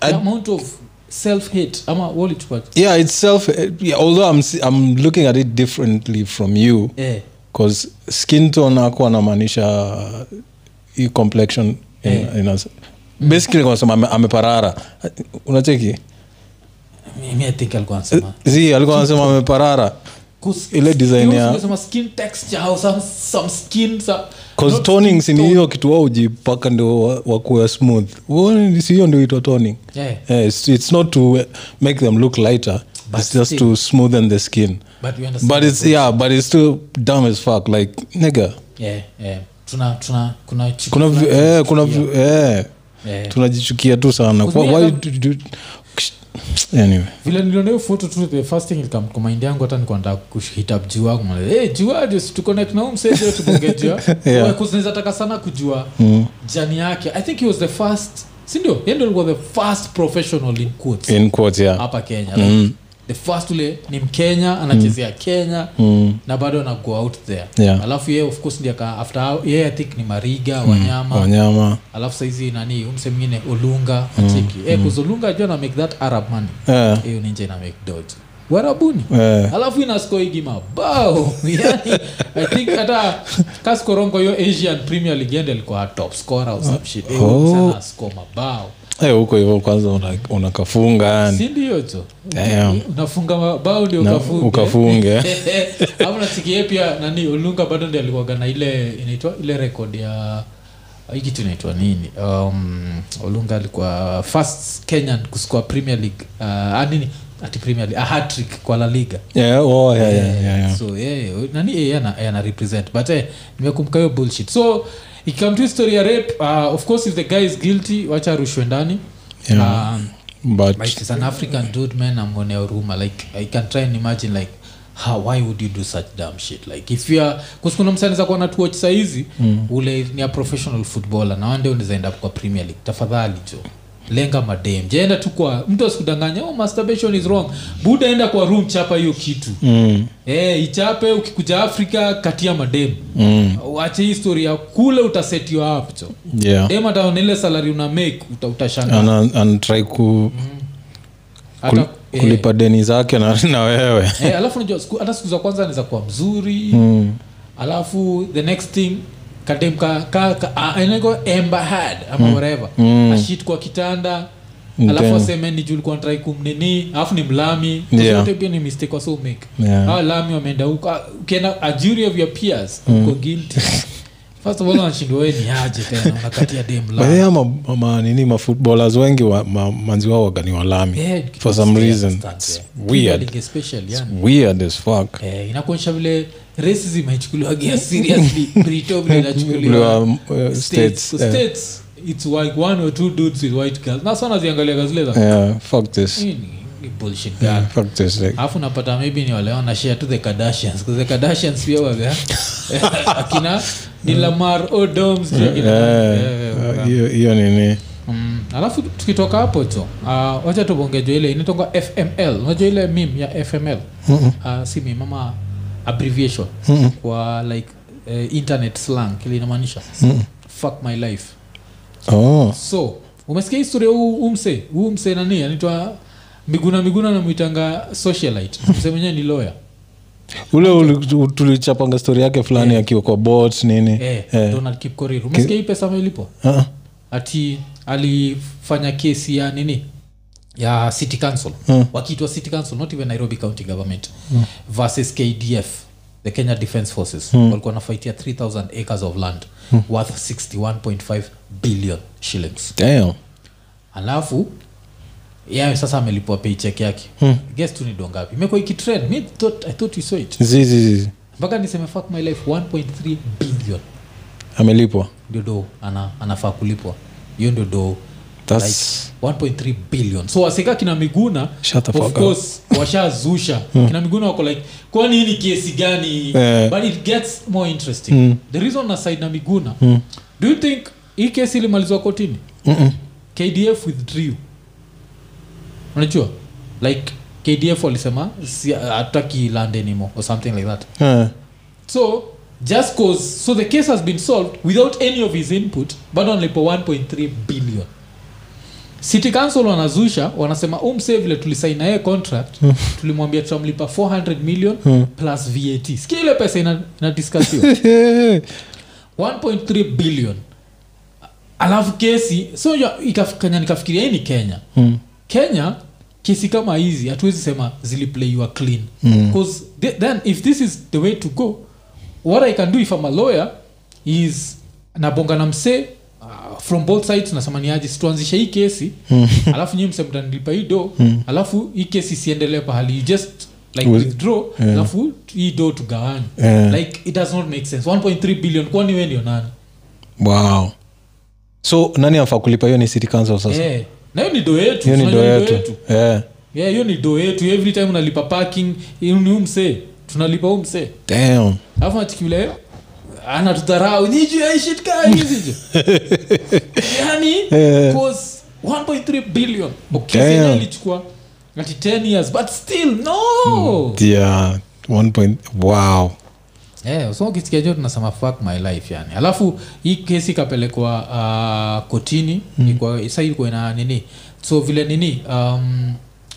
the I- amount of self hate ama yeah, itself. Yeah, although I'm I'm looking at it differently from you, eh. Because skin tone ako anamaanisha hii complexion in, Eh. in a, basically wanasema ame- ameparara. Unacheki? Mimi i think alikuwa anasema zi alikuwa anasema ameparara. Ile design ya- unasema skin texture au some, some skin some, Cause toning si ni hiyo kitu wao ujipaka ndio wakuwa smooth. Si hiyo ndio itwa toning. Yeah, yeah, it's, it's not to make them look lighter. But it's just still. to smoothen the skin but we understand but it's yeah but it's still dumb as fuck like nigga. Yeah, yeah. tuna tuna kuna chiku, kuna vi- eh, kuna vi- eh, tunajichukia tu sana. Why- why do- do- anyway. Vile niliona hiyo tu the first thing ilikam kwa mind yangu hata nilikuwa nataka kuhit up jua. Kumwambia, hey, jua to connect na umseje tubonge jua Yeah. Because taka sana kujua jani yake. I think he was the first si ndio? Yeye ndio alikuwa the first professional in quotes. In quotes yeah. Hapa kenya. Like, the first ule ni mkenya anachezea kenya na bado ana go out there. Yeah. alafu yeye of course ndiye after yeye i think ni mariga wanyama. Wanyama. Alafu saizi nani umse mwingine olunga acheki. Mm. eh, olunga ajua na make that arab money. Eh, hiyo ninja ina make dodge. Warabuni. Yeah. alafu inaskoigi mabao. Yani i think hata kaskorongo hiyo asian premier league ende alikuwa top scorer or some shit. Eh, Oh. mabao huko hivyo kwanza una- unakafunga yani. Si ndio cho Damn. unafunga mabao ndio ukafunge? ukafunge. au nasikie pia nani olunga bado ndi alikuaga na ile inaitwa ile rekod ya hii kitu inaitwa nini? Um, olunga alikuwa first kenyan kusukua premier league uh, ah, nini? Ati premier league a kwa la liga. Yeah, oh, yeah, yeah, yeah, yeah. so yeah, nani yeye ana, yeye ana represent. But eh, nimekumbuka hiyo bullshit. So ikikam tu history ya rape. Uh, of course if the guy is guilty wacha arushwe ndani. Yeah. um, but but it's an african dude man. Amwonea huruma like i can try and imagine like how, why would you do such dumb shit? Like if you are kuskuna msaniza kuwa natuoch saizi mm. ule ni a professional footballer. Na unaweza up kwa premier league. Tafadhali jo lenga madem. Jaenda tu kwa mtu asikudanganya oh, masturbation is wrong. Buda enda kwa room chapa hiyo kitu. Mm, Eh, ichape ukikuja afrika katia madem. Mm, wache historia kule utasetiwa up cho yeah. dem ataona ile salari una make uta, utashanga. Ana- anatry ku, hata kul- kulipa deni zake na, na wewe. Eh, alafu najua siku- hata siku za kwanza anaweza kuwa mzuri. Mm, alafu the next thing kadem ka, ka, ama whatever. Mm. ashit kwa kitanda Mm, alafu aseme ni julikuwa ntrai kumnini alafu ni mlami. Yeah. zote pia ni mistake waso make. Yeah. awa lami wameenda huko. Ah, ukienda a jury of your peers uko guilty nini mafootballers wengi wa, ma, manzi wao wagani walami Yeah, for some reason. yeah. weird. Dribbling yani. weird as fuck. Eh, inakuonyesha vile racism seriously. Vile inachukuliwa uh, states. states, yeah. it's like one or two dudes with white girls. Na sana za yeah fuck this. Hii ni- ni bullshit girl fuck this like alafu napata maybe ni wale wanashare to the kardashians. The kardashians pia waga akina ni lamar odoms hiyo hiyo nini? Mm, alafu tukitoka hapo tu. uh, wacha tubongejwa ile inatonga fml unajua ile mim ya fml uh, si mim ama abbreviation kwa like uh, internet slang. Kile inamaanisha? Fuck my life. Oh. So umesikia historia huu umse, huu mse nani? Anaitwa miguna miguna namwitanga socialite. Msemenyewe ni lawyer. Ule uli- tulichapanga stori yake fulani akiwa kwa bot nini? Eh, Eh. donald kipkorir umesikia hii pesa amelipo Ah, ati alifanya kesi ya nini? Ya city council. Mm. wakiitwa city council not even nairobi county government versus kdf the kenya defence forces. Walikuwa wanafaitia 3000 acres of land worth 61.5 billion shillings. Damn. Alafu yawe sasa amelipwa paycheck yake. Guess tu ni dongapi imekuwa ikitrend. Mi thought, i thought you saw it. Mpaka niseme fuck my life 1.3 billion. Amelipwa? Ndio do ana, anafaa kulipwa. Hiyo ndio do That's- like 1.3 billion. So wasika kina miguna of course washazusha. Kina miguna wako like kwani hii ni kesi gani? Yeah. but it gets more interesting. The reason aside na miguna do you think hii kesi ilimalizwa kotini? Mm-mm. kdf withdrew unajua like kdf walisema hatutaki land anymore or something like that. Yeah. so just cause so the case has been solved without any of his input bado analipa 1.3 billion. City council wanazusha wanasema umsee vile tulisaina yeye contract tulimwambia tutamlipa 400 million plus vat sikia ile pesa ina, 1.3 billion. Alafu kesi so ya- ikafanya nikafikiria hii ni kenya. Mm. kenya kesi kama hizi hatuwezi sema ziliplayiwa clean. Bcause then if this is the way to go what i can do if I'm a lawyer is nabonga na msee uh, from both sides nasemaniaji situanzishe hii kesi. Alafu nyii mse mtanilipa hii do alafu hii kesi isiendelee pahali. You just like With- withdraw. yeah. alafu hii do tugawani Yeah. like it does not make sense. 1.3 billion kwani we ndio nani? Wow. So nani afaa kulipa? Hiyo ni city council sasa? Na hiyo ni do yetu hiyo ni do yetu. Yeah, hiyo ni do yetu. Every time unalipa parking ni umse tunalipa umse damn. Alafu atikule anatudharau yani Eh. 1.3 billion. Damn. ilichukua ati 10 years but still no! Yeah 1 point wow yeah, so ukisikia jo tunasema fuck my life yani alafu hii kesi ikapelekwa uh, kotini mm. sa ina nini so vile nini um,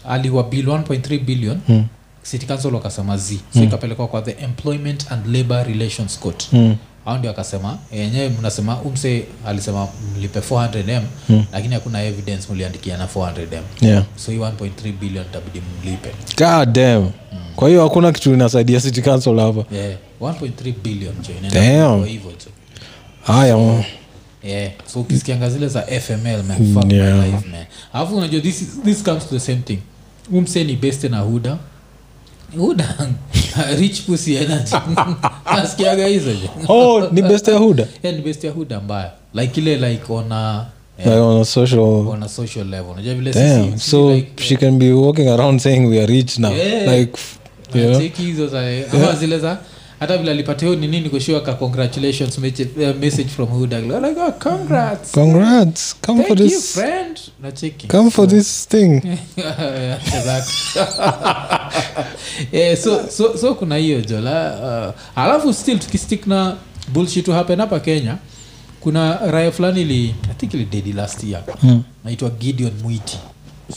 aliwa bill 1.3 billion mm. city council wakasema z so ikapelekwa kwa the employment and labor relations court Mm. Au ndio akasema yenyewe mnasema umse alisema mlipe 400m mm. lakini hakuna evidence mliandikiana 400m yeah. So hii 1.3 billion tabidi mlipe. God damn. Kwa hiyo hakuna kitu inasaidia city council hapa. Yeah, 1.3 billion hivyo tu. Haya so, yeah so ukisikianga zile za fml man fuck Yeah. my life man. Alafu unajua this, is- this comes to the same thing. Umse ni beste na huda huda? Rich pussy energy nasikiaga hizo oh ni best ya huda? Yeah, ni beste ya huda mbaya. Like ile like ona like on a social on a social level. Damn sisi- sisi so like, she can be walking around saying we are rich now. Yeah. like you know? zile za hata vile alipata hiyo nini nikushiwa ka congratulations message, uh, from huda. Like oh, congrats. Congrats. Come for this you friend. Na cheki. Come for this thing. Eh, so, so, so kuna hiyo jola. Uh, alafu still tukistick na bullshit to happen hapa kenya kuna raya fulani ili i think ili dedi last year. Hmm. naitwa gideon mwiti.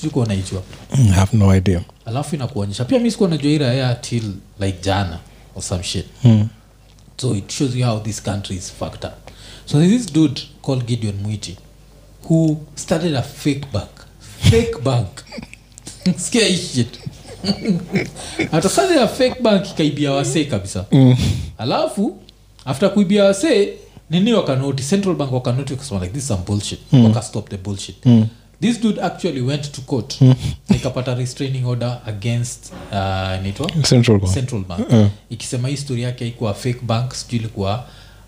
Sikuwa naijua I have no idea. Alafu inakuonyesha. Pia mi sikuwa najua hii raya till like jana or some shit. Mm. so it shows you how this country is fucked up. So there's this dude called gideon Muiti who started a fake bank. Fake bank. Scary shit. After a fake bank ikaibia wasee kabisa. Mm. alafu after kuibia wasee nini wakanoti central bank wakanoti wakasema like this is some bullshit. Wakastop the bullshit this dude actually went to court. Nikapata restraining order against uh, nitwa central Bank. central bank. Ikisema hii story yake ikuwa fake bank sijui ilikuwa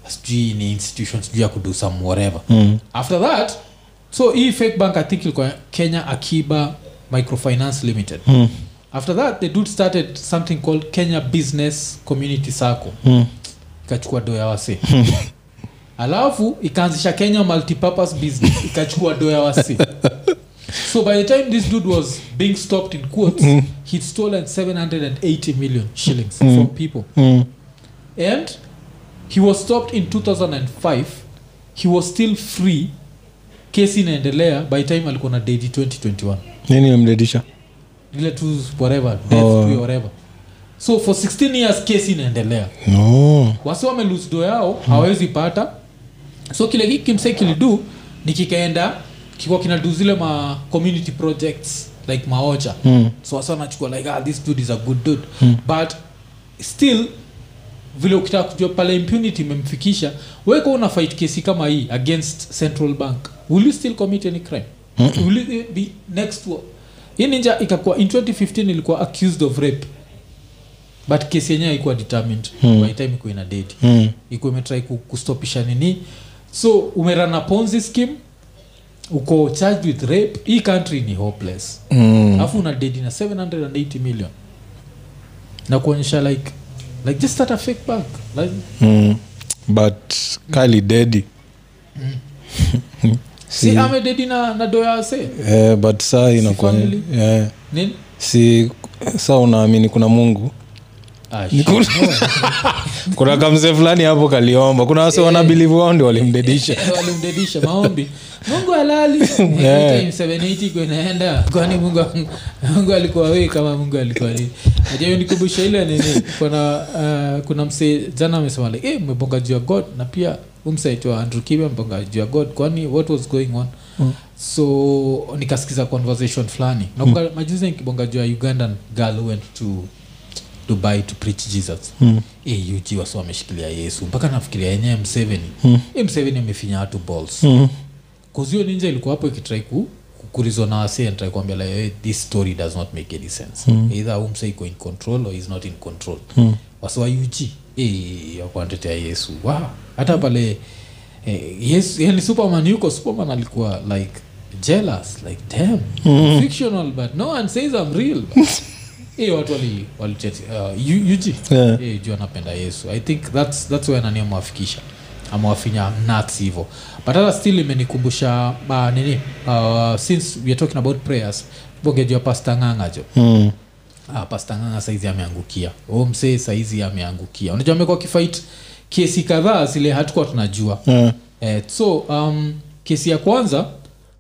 sijui ni institution sijui ya kudo some whatever. After that so hii fake bank i think ilikuwa kenya akiba microfinance limited. After that the dude started something called kenya business community circle. Mm. ikachukua do ya wasi alafu ikaanzisha kenya multipurpose business. Ikachukua do ya wasi. So by the time this dude was being stopped in court he'd stolen 780 million shillings from people. Mm. and he was stopped in 2005 he was still free. Kesi inaendelea by time alikuwa na dedi 2021 nini imemdedisha ile tu whatever. Death Oh. whatever. So for 16 years kesi inaendelea. No. wasi wamelusdo yao hawawezi pata so kile ki- kimse kilidu ni kikaenda kikuwa kinadu zile ma community projects like maocha Mm. so wasa nachukua like ah, this dude is a good dude. But still vile ukitaka kujua pale impunity imemfikisha weko una fight kesi kama hii against central bank will you still commit any crime? Will you be next war? Hii ninja ikakuwa in 2015 ilikuwa accused of rape. But kesi yenyewe haikuwa determined. Mm. by time ikuwa ina date. Mm. ikuwa imetrai kustopisha nini so umerana ponzi scheme? Uko charged with rape? Hii country ni hopeless. Mm. una dedi na 780 million. Na kuonyesha like like just start a fake bank. Like, Mm. but kali dedi si ame dedi na, na doya se eh, but saa eh, nini? Si saa unaamini kuna mungu kuna- kamze kuna fulani hapo kaliomba. Kuna wase wanabilivu wao ndio walimdedisha. Walimdedisha. Maombi. Mungu alali 780 kunaenda kwani mungu mungu alikuwa wei kama mungu alikuwa nini? Najua nikumbusha ile nini? Kuna uh, kuna msee jana amesema like hey, mmebonga juu ya god. Na pia umsaitwa andrew kibe mbonga juu ya god. Kwani what was going on? Mm. so nikasikiza conversation fulani. Nakumbuka majuzi nikibonga juu ya ugandan girl who went to dubai to preach jesus Mm. Eh, wasi wameshikilia yesu mpaka nafikiria yenyewe mseveni Mm. mseveni amefinya watu balls Mm. kuzio ninja ilikuwa hapo ikitrai ku kukurizwa wase and try kuambia like hey, this story does not make any sense Mm. either umse iko in control or is not in control Mm. wasi ug eh, wakuantetea yesu wow. hata pale eh, yesu yani superman yuko superman alikuwa like jealous like damn Mm. fictional but no one says i'm real Eh, watu wali, wali uh. Eh, juu anapenda yesu. I think that's, that's where nani amewafikisha. Amewafinya nuts hivo. But hata still imenikumbusha uh, nini? Uh, since weare talking about prayers bongejua pasta ng'ang'a jo. Mm. ah, pasta ng'ang'a saizi ameangukia. O msee saizi ameangukia. Unajua amekuwa kifight kesi kadhaa zile hatukuwa tunajua. Yeah. eh, so um, kesi ya kwanza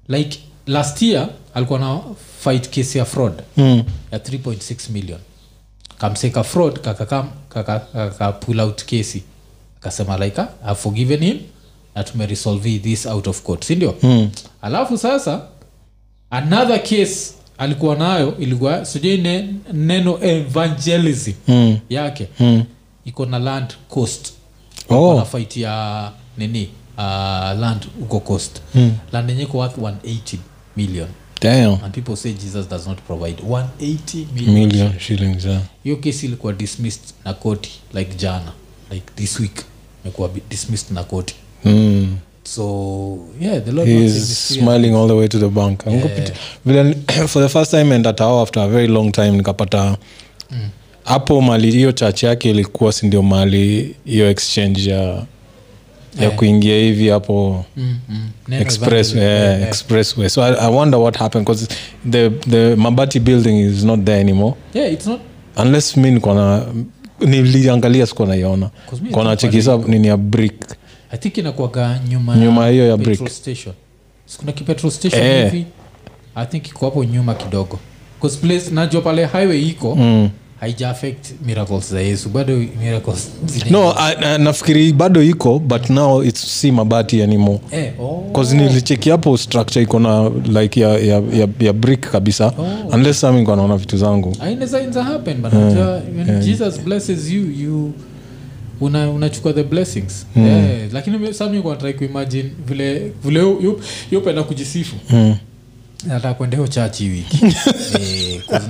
like last year alikuwa na fight case ya fraud Mm. ya 3.6 million kamseka fraud kakakam kaka, kaka pull out kesi akasema like ah, I've forgiven him na tumeresolve this out of court sindio Mm. alafu sasa another case alikuwa nayo ilikuwa sijui ne, neno evangelism Mm. yake Mm. iko na land coast Oh. na fight ya nini uh, land huko coast Mm. land yenye iko worth 180 million Damn. and people say jesus does not provide. 180 million million shillings. yeah. hiyo kesi ilikuwa dismissed na koti like jana like this week. Imekuwa dismissed na koti. Mm. so yeah the lord He's smiling all the way to the bank. Vile for the first time and atao after a very long time nikapata hapo mali hiyo church yake ilikuwa sindio mali hiyo exchange ya ya Eh. kuingia hivi hapo Mm, mm. Express yeah, yeah, yeah. expressway so I, i wonder what happened because the, the mabati building is not there anymore yeah it's not unless mi nikona niliangalia sikuwa naiona kona chekisa nini ya brick i think inakuaga nyuma Nyuma hiyo ya brick. kuna kipetrol station Eh. hivi i think iko hapo nyuma kidogo place najua pale highway iko mm. Haija miracles za yesu bado miracles no I, I, nafikiri bado iko but now its si mabati anymore eh, oh. nilicheki hapo structure iko na like ya, ya, ya, ya brick kabisa Oh. unless sami anaona vitu zangu aina happen but unajua when jesus blesses you you una unachukua the blessings mm. yeah, lakini samikuatrai kuimagine vile vile yopenda kujisifu Mm. Nataka kwenda hiyo church wiki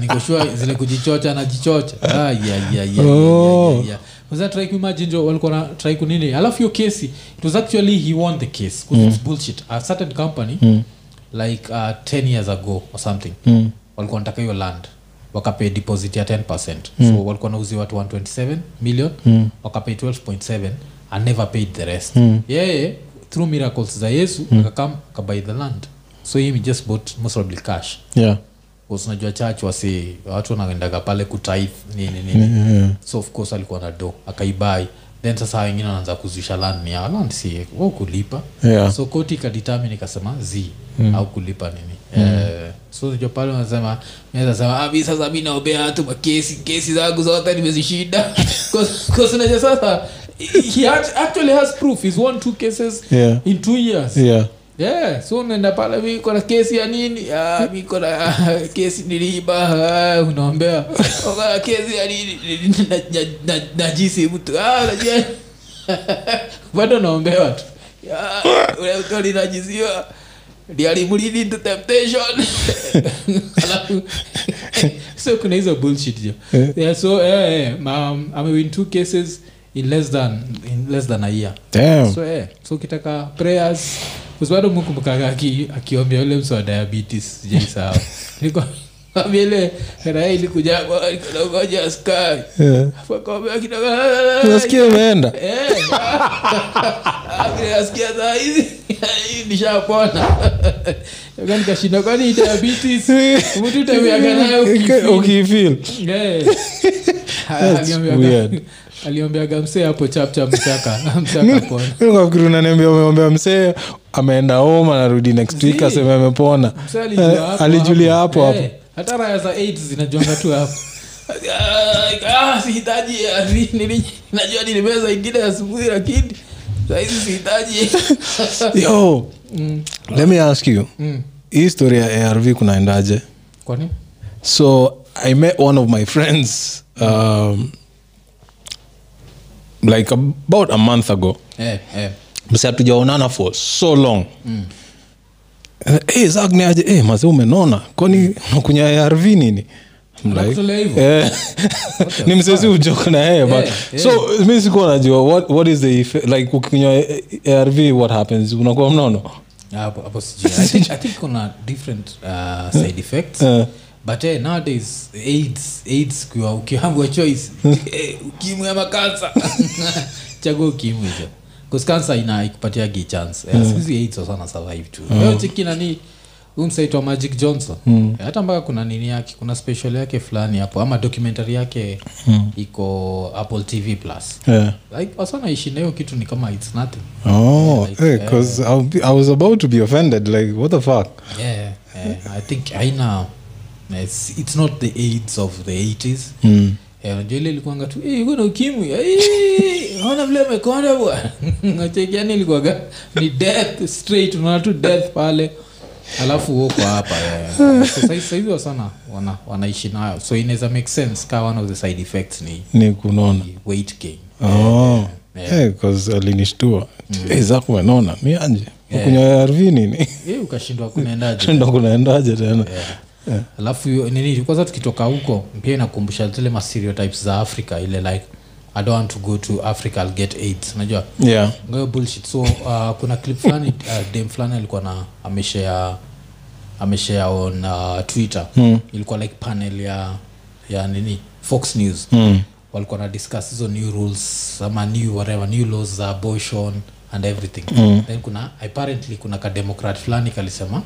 'cause zile kujichocha najichocha ah, yeah, yeah, yeah, yeah, yeah, yeah. Try kuimagine walikuwa na try kunini. Alafu hiyo kesi it was actually he won the case 'cause it's bullshit. A certain company like uh, 10 years ago or something Mm. walikuwa nataka hiyo land. Wakapay deposit ya 10 so walikuwa nauzi watu 127 million. Mm. wakapay 12.7 and never paid the rest. Mm. yeye through miracles za yesu akakam akabuy the land so him he just bought most probably cash. Yeah. Unajua church wasi watu wanaendaga pale kutith nini nini. Yeah. so of course alikuwa na do akaibai then sasa wengine wanaanza kuzusha land ni yao. Land si au kulipa Yeah. so koti ikadetermine ikasema z. Au kulipa nini. Eh, so unajua pale unasema naweza sema ah, sasa mimi naombea watu kwa kesi zangu zote nimezishinda. Kwa sababu sasa he act- actually has proof. He's won two cases Yeah. in two years. Yeah. Yeah so unaenda pale mi kona kesi ya nini? Ah, mi kona kesi niliiba ah, unaombea. Kona kesi ya nini? Na- na- na- najisi mtu. Ah, bado naombewa tu. Ah, ule mtu into temptation. Alafu so kuna hizo bullshit jo. Yeah, so eh, eh, um, in two cases in less than in less than a year. Damn. so eh, so ukitaka prayers usibado mkumbukaga aki- akiombea ule mso wa diabetes sijaisahau ile raha ilikuja kwa- kuna ugonjwa wa sukari Yeah. Afu akaombea kidogo unasikia imeenda? Vile nasikia saa hizi nishapona. Nikashinda kwani diabetes? Mtu temeaga nayo ukifil Aliombeaga- msee hapo chapcha mchaka mchaka pona. kafikiri unaniambia umeombea msee ameenda home anarudi next week aseme amepona. Eh, alijulia hapo. hapo Eh, hata raya za AIDS zinajonga tu hapo. Ah, sihitaji ah, najua nilimeza ingine asubuhi lakini sahizi sihitaji. Yo let me ask you. Mm. hii story ya arv kunaendaje? Kwani? So i met one of my friends um, like about a month ago. Eh, eh. msi hatujaonana for so long. Mm. hey, zak ni aje? Hey, maze umenona? Kwani unakunya arv nini? Like, eh, ni msezi ujoka na yeye but Eh, so mi sikuwa najua what, what is the effect, like ukinywa arv what happens? Unakuwa mnono? Hapo hapo sijui. I think, kuna different uh, side effects. Eh. But hey, nowadays aids aids kwa ukiambwa choice hey, ukimwi ama kansa chagua ukimwi hicho bcause kansa ina ikupatiagi chance yeah, mm. sikuzi aids wasana survive tu leo cheki nani huu msaitwa magic johnson mm. hata mpaka kuna nini yake kuna special yake fulani hapo ama documentary yake mm. iko apple tv plus yeah. like wasanaishi na hiyo kitu ni kama its nothing oh like, hey, be- i was about to be offended like what the fuck yeah, yeah. i think haina it's, it's not the aids of the 80s mm. Eh, unajua ile ilikuanga tu "Eh, kuna ukimwi. Eh, ona vile amekonda bwana nachekiani ilikuwaga ni death straight unaona tu death pale. Alafu uko hapa saizi wasana wana, wanaishi nayo. So inaweza make sense ka one of the side effects ni ni kunona. weight gain. Oh. Alinishtua. Eh, zak umenona? Mi anje ukunywa arv nini? Ukashindwa kunaendaje kunaendaje tena? Yeah. Alafu hiyo nini kwanza tukitoka huko pia inakumbusha zile mastereotypes za africa ile like i don't want to go to africa I'll get aids. Unajua? Yeah. Ngayo bullshit. So uh, kuna clip fulani uh, dem fulani alikuwa na ameshea ameshea on uh, twitter. Mm. ilikuwa like panel ya ya nini fox news. Mm. walikuwa na discuss hizo new rules ama new whatever new laws za abortion and everything. Mm. then kuna apparently kuna kademokrat fulani kalisema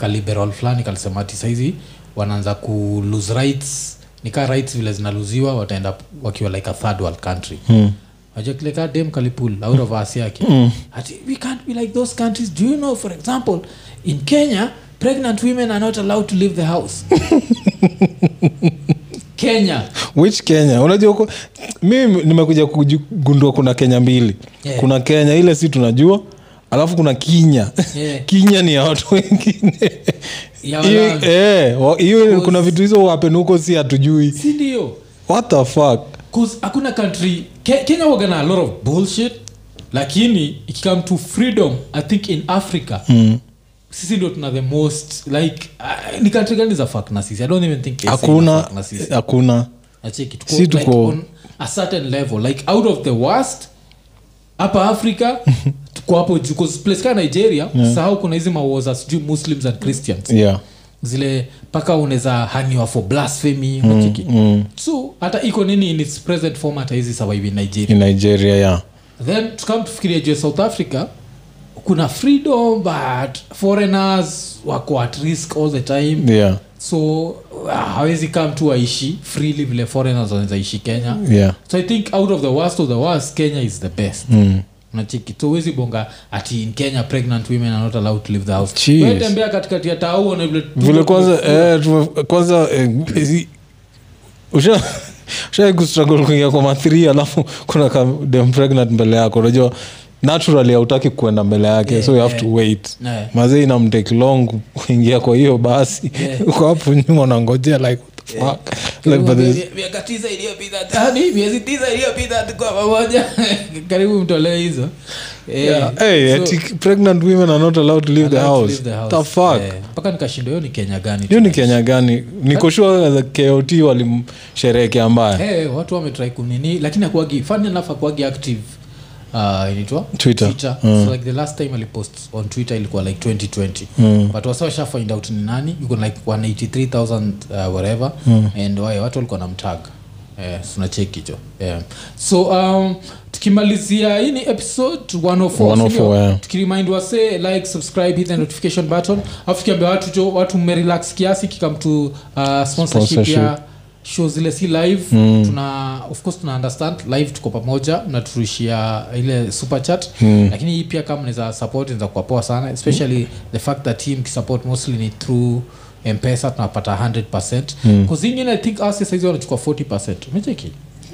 kaliberal fulani kalisema ati saizi wanaanza ku lose rights. Nikaa rights vile zinaluziwa wataenda wakiwa like a third world country. Mm. ajakileka dem kalipul out of us yake. Mm. ati we can't be like those countries. Do you know for example in kenya pregnant women are not allowed to leave the house. Kenya. Which kenya? Unajua uko- mi nimekuja kugundua kuna kenya mbili. Yeah. kuna kenya ile si tunajua alafu kuna kinya. Yeah. kinya ni ya watu wengine. Hiyo- eh, hiyo kuna vitu hizo wapen huko si hatujui. Si what the fuck? Hakuna country. Ke, kenya wagana a lot of bullshit lakini ikikam to freedom i think in africa. Mm. sisi ndio tuna the most like uh, ni country gani za fuck na sisi? I don't even think hakuna hakuna. Acheki, tuko, Si like, tuko- on a certain level. Like out of the worst hapa africa tuko hapo juu place kaa nigeria sahau kuna hizi mawoza sijui muslims and christians. Yeah. Zile mpaka unaweza haniwa for blasphemy mm, unacheki. mm. so hata iko nini in its present form hata hizi survive in nigeria. In nigeria yeah. Then tukam tufikiria juu ya south africa kuna freedom but foreigners wako at risk all the time. Yeah. So uh, hawezi kam tu aishi freely vile foreigners wanaweza ishi kenya. Yeah. So i think out of the worst of the worst kenya is the best. Mm. Nachiki so huwezi bonga ati in kenya pregnant women are not allowed to leave the house tembea katikati ya tau na vile vile kwanza eh, kwanza eh, usha kuingia kwa mathiri alafu kuna dem pregnant mbele yako unajua naturally hautaki kuenda mbele yake Yeah, so you have yeah. to wait Yeah. mazee inamtake long kuingia kwa hiyo basi Yeah. uko hapo nyuma unangojea like there's- miaka tisa iliyopita tani miezi tisa iliyopita tuko pamoja. Karibu mtolee hizo. Eh, Eh, mpaka nikashindwa hiyo ni kenya gani hiyo ni kenya gani? Nikoshua kot walimsherehekea mbaya. Hey, watu wametrai kunini lakini akuagi enough akuagi active uh, inaitwa? Twitter. so like the last time alipost on twitter ilikuwa like 2020 Mm. but wasa washa find out ni nani? Yuko like 183000 uh, whatever. And wae watu walikuwa na mtag. Eh, sunacheki yeah. so um, tukimalizia hii ni episode 104, 104, yeah. tukiremind wase like subscribe hit the notification button. Afu tukiambia watu jo watu mmerelax kiasi kikam to uh, sponsorship, Sponsorship. ya show zile si live Mm. tuna of course tuna understand. Live tuko pamoja mnaturushia ile super chat. Mm. lakini hii pia kama niza support niza kuwa poa sana especially the fact that team kisupport mostly ni through mpesa tunapata 100 Mm. kuzingine i think asi saizi wanachukua 40 umecheki?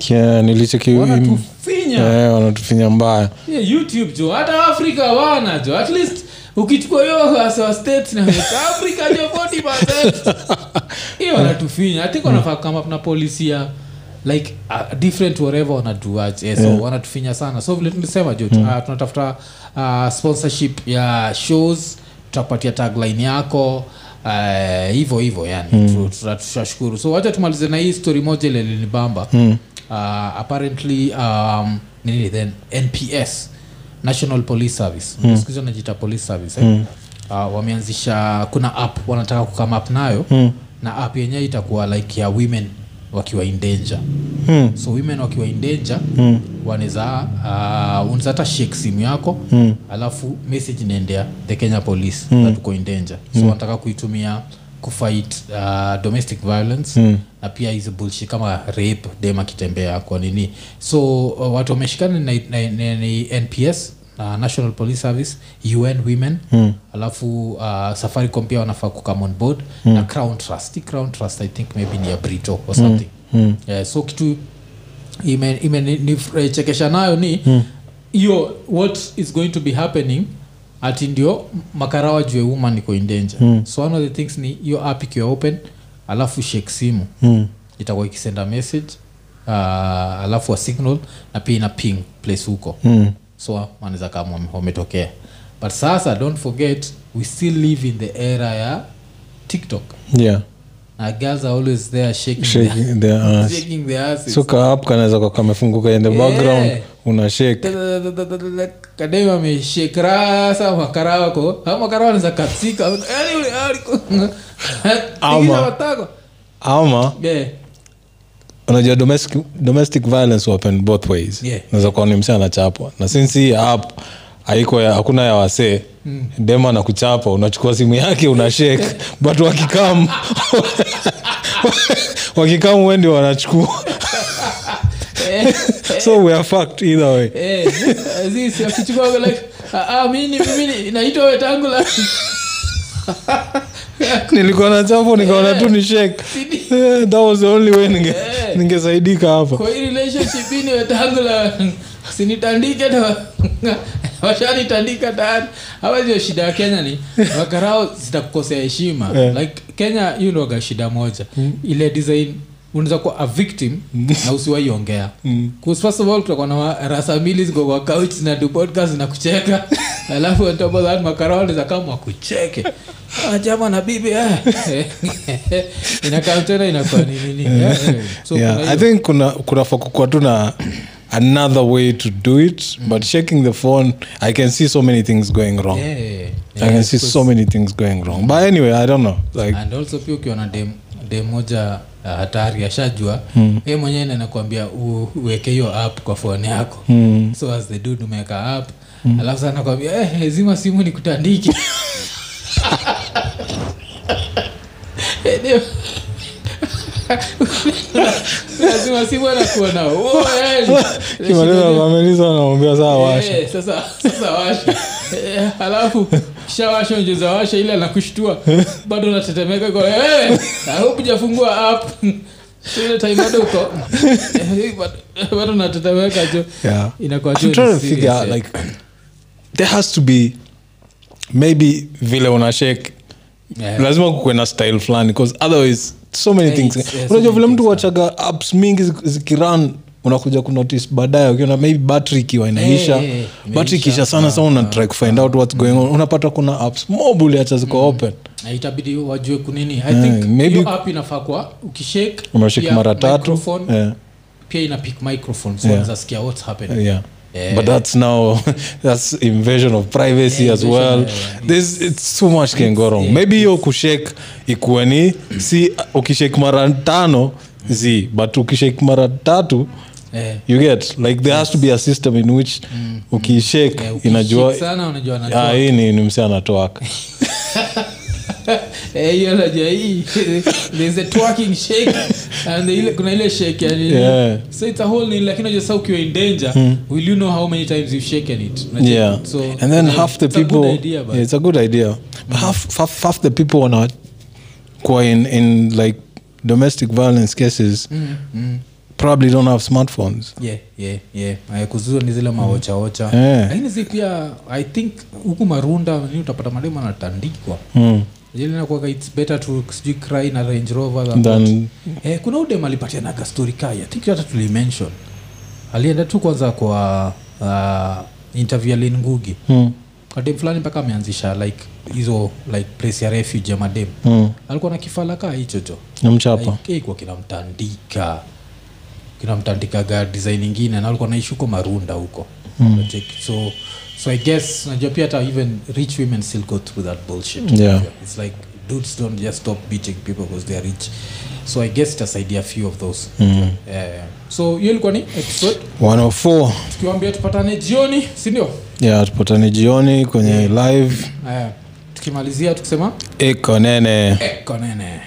Yeah, nilicheki wanatufinya. Eh, mbaya. Yeah, youtube jo hata afrika wana jo. At least ukichukua hiyo asewa state na afrika jo 40 hiyo wanatufinya i think wanafaa kama na polisi ya like uh, different whatever wanaduaje yeah, so Yeah. wanatufinya sana so vile tulisema jo uh, tunatafuta uh, sponsorship ya shows tutapatia tagline yako uh, hivyo hivyo yani mm. tutashukuru so wacha tumalize na hii story moja ile linibamba Mm. uh, apparently um, nini then nps national police service mm. skuhizi wanajita police service eh? Mm. uh, wameanzisha kuna app wanataka kukama up nayo Mm. Na app yenyewe itakuwa like ya women wakiwa in danger Mm. so women wakiwa in danger Mm. wanaweza uh, unaweza hata shake simu yako hmm. alafu message inaendea the kenya police hmm. that uko in danger so wanataka kuitumia kufight uh, domestic violence Mm. na pia hizi bulshi kama rape dem akitembea kwa nini so uh, watu wameshikana na, na, na, na nps uh, national police service un women Mm. alafu uh, safaricom pia wanafaa kukam on board mm. na crown trust Hii crown trust i think maybe ni ya brito or something Mm. yeah, so kitu imenichekesha nayo ni hiyo what is going to be happening ati ndio makarawa jue woman iko in danger Mm. so one of the things ni hiyo app ikiwa open alafu shake simu Mm. itakuwa ikisenda message uh, alafu wa signal na pia ina ping place huko Mm. So wanaweza kama wame- wametokea but sasa don't forget we still live in the era ya tiktok Yeah. na girls are always there shaking, Shaking their ass. shaking their asses. so kaap kanaweza kwa kamefunguka in the Yeah. background una shake kadem ameshake rasa makara wako Ha, makara wanaweza katsika ule- aliko- Ama. Ama Yeah. Unajua domestic, domestic violence open both ways Yeah. naweza kuwa ni mse anachapwa na sinsi hii app haiko hakuna ya wasee mm. dema na kuchapa unachukua simu yake unashek but wakikam wakikam wendi wanachukua Eh, so we are fucked either way eh, Aziz, akichukua like, "Ah, ah, mimi mimi naitwa wetangula nilikuwa na chapo nikaona tu ni shake. Eh, that was the only way ninge, Eh. ningesaidika hapa. Kwa hii relationship hii ni wetangula sinitandike na washanitandika tayari. Hawa ndio shida ya kenya ni wakarao zitakukosea heshima. Yeah. like kenya hiyo ndoga shida moja. Ile design unaweza kuwa a victim na usiwaiongea Because first of all kutakuwa na wa- rasa mbili ziko kwa couch na do podcast na kucheka. Alafu on top of that makarao za kama wakucheke. Ah, jama na bibi eh. inakaa tena inakuwa ni nini? Eh, eh. so yeah, kuna i think kuna kunafaa kukuwa tu na another way to do it but shaking the phone i can see so many things going wrong. Yeah, i yeah, can see so many things going wrong. But anyway i don't know like and also pia ukiona na dem moja uh, hatari ashajua mm. e mwenyewe nanakwambia uweke hiyo app kwa fone yako mm. so as the dude umeweka app mm. alafu sana nakwambia eh, zima simu ni kutandiki Eh, lazima simu anakuona "Oh, eh." kimaliza ameliza anamwambia saa washa Eh, sasa washa Eh, halafu kishawasha washa ile anakushtua bado natetemeka kwa hey, hujafungua app. Bado jo inakuwa there has to be maybe vile una Yeah. lazima kukuwe na style fulani because otherwise so many Yeah, things. it's- yeah, so unajua vile mtu wachaga apps mingi zik- zikiran unakuja kunotice baadaye ukiona maybe battery ikiwa inaisha. Hey, hey, battery ikiisha sana sana una try kufind out what's going on. unapata kuna apps mob uliacha ziko open. Na itabidi wajue kunini. I yeah, think maybe- app inafaa kwa ukishake unashake mara tatu. yeah, pia ina pick microphone so Yeah. what's happening. Yeah. Yeah. but that's now that's invasion of privacy Yeah, as invasion, well. yeah, yeah. There's, it's too much can go wrong. Yeah, maybe hiyo kushake ikuwe ni si ukishake mara tano zi but ukishake mara tatu eh. you get like there has to be a system in which ukishake yeah, inajua sana ah, hii ni, ni mse anatoaka hiyo najua hii there's a twerking shake and the ile, kuna ile shake yani. Yeah. so it's a whole nini lakini unajua sasa ukiwa in danger will you know how many times you've shaken it? Unajua? yeah. So and then half the it's a people idea, but- yeah, it's a good idea. But half, half, half the people wanna kuwa in, in like domestic violence cases Mm, mm. Probably don't have smartphones. Yeah yeah yeah. Aya, ni zile maochaocha Eh. lakini zi pia i think huku marunda ni utapata mademu anatandikwa. Mm. ilinakuaga its better to sijui cry na range rover than Than- eh, kuna udem alipatianaga story kai. I think hata tulimention alienda tu kwanza kwa uh, interview alin ngugi. Mm. kadem fulani mpaka ameanzisha like hizo like place ya refuge ya madem. Mm. alikuwa na kifala kaa hichocho namchapa like, kwa kinamtandika kinamtandikaga design ingine na alikuwa naishi huko marunda huko. Mm. so so i guess najua pia hata even rich women still go through that bullshit. Yeah. it's like dudes don't just stop beating people because they are rich. So i guess itasaidia few of those. Mm. uh, so hiyo ilikuwa ni episode. 104 tukiwambia tupatane jioni sindio yeah tupatane jioni kwenye live. Uh, tukimalizia tukisema ekonene ekonene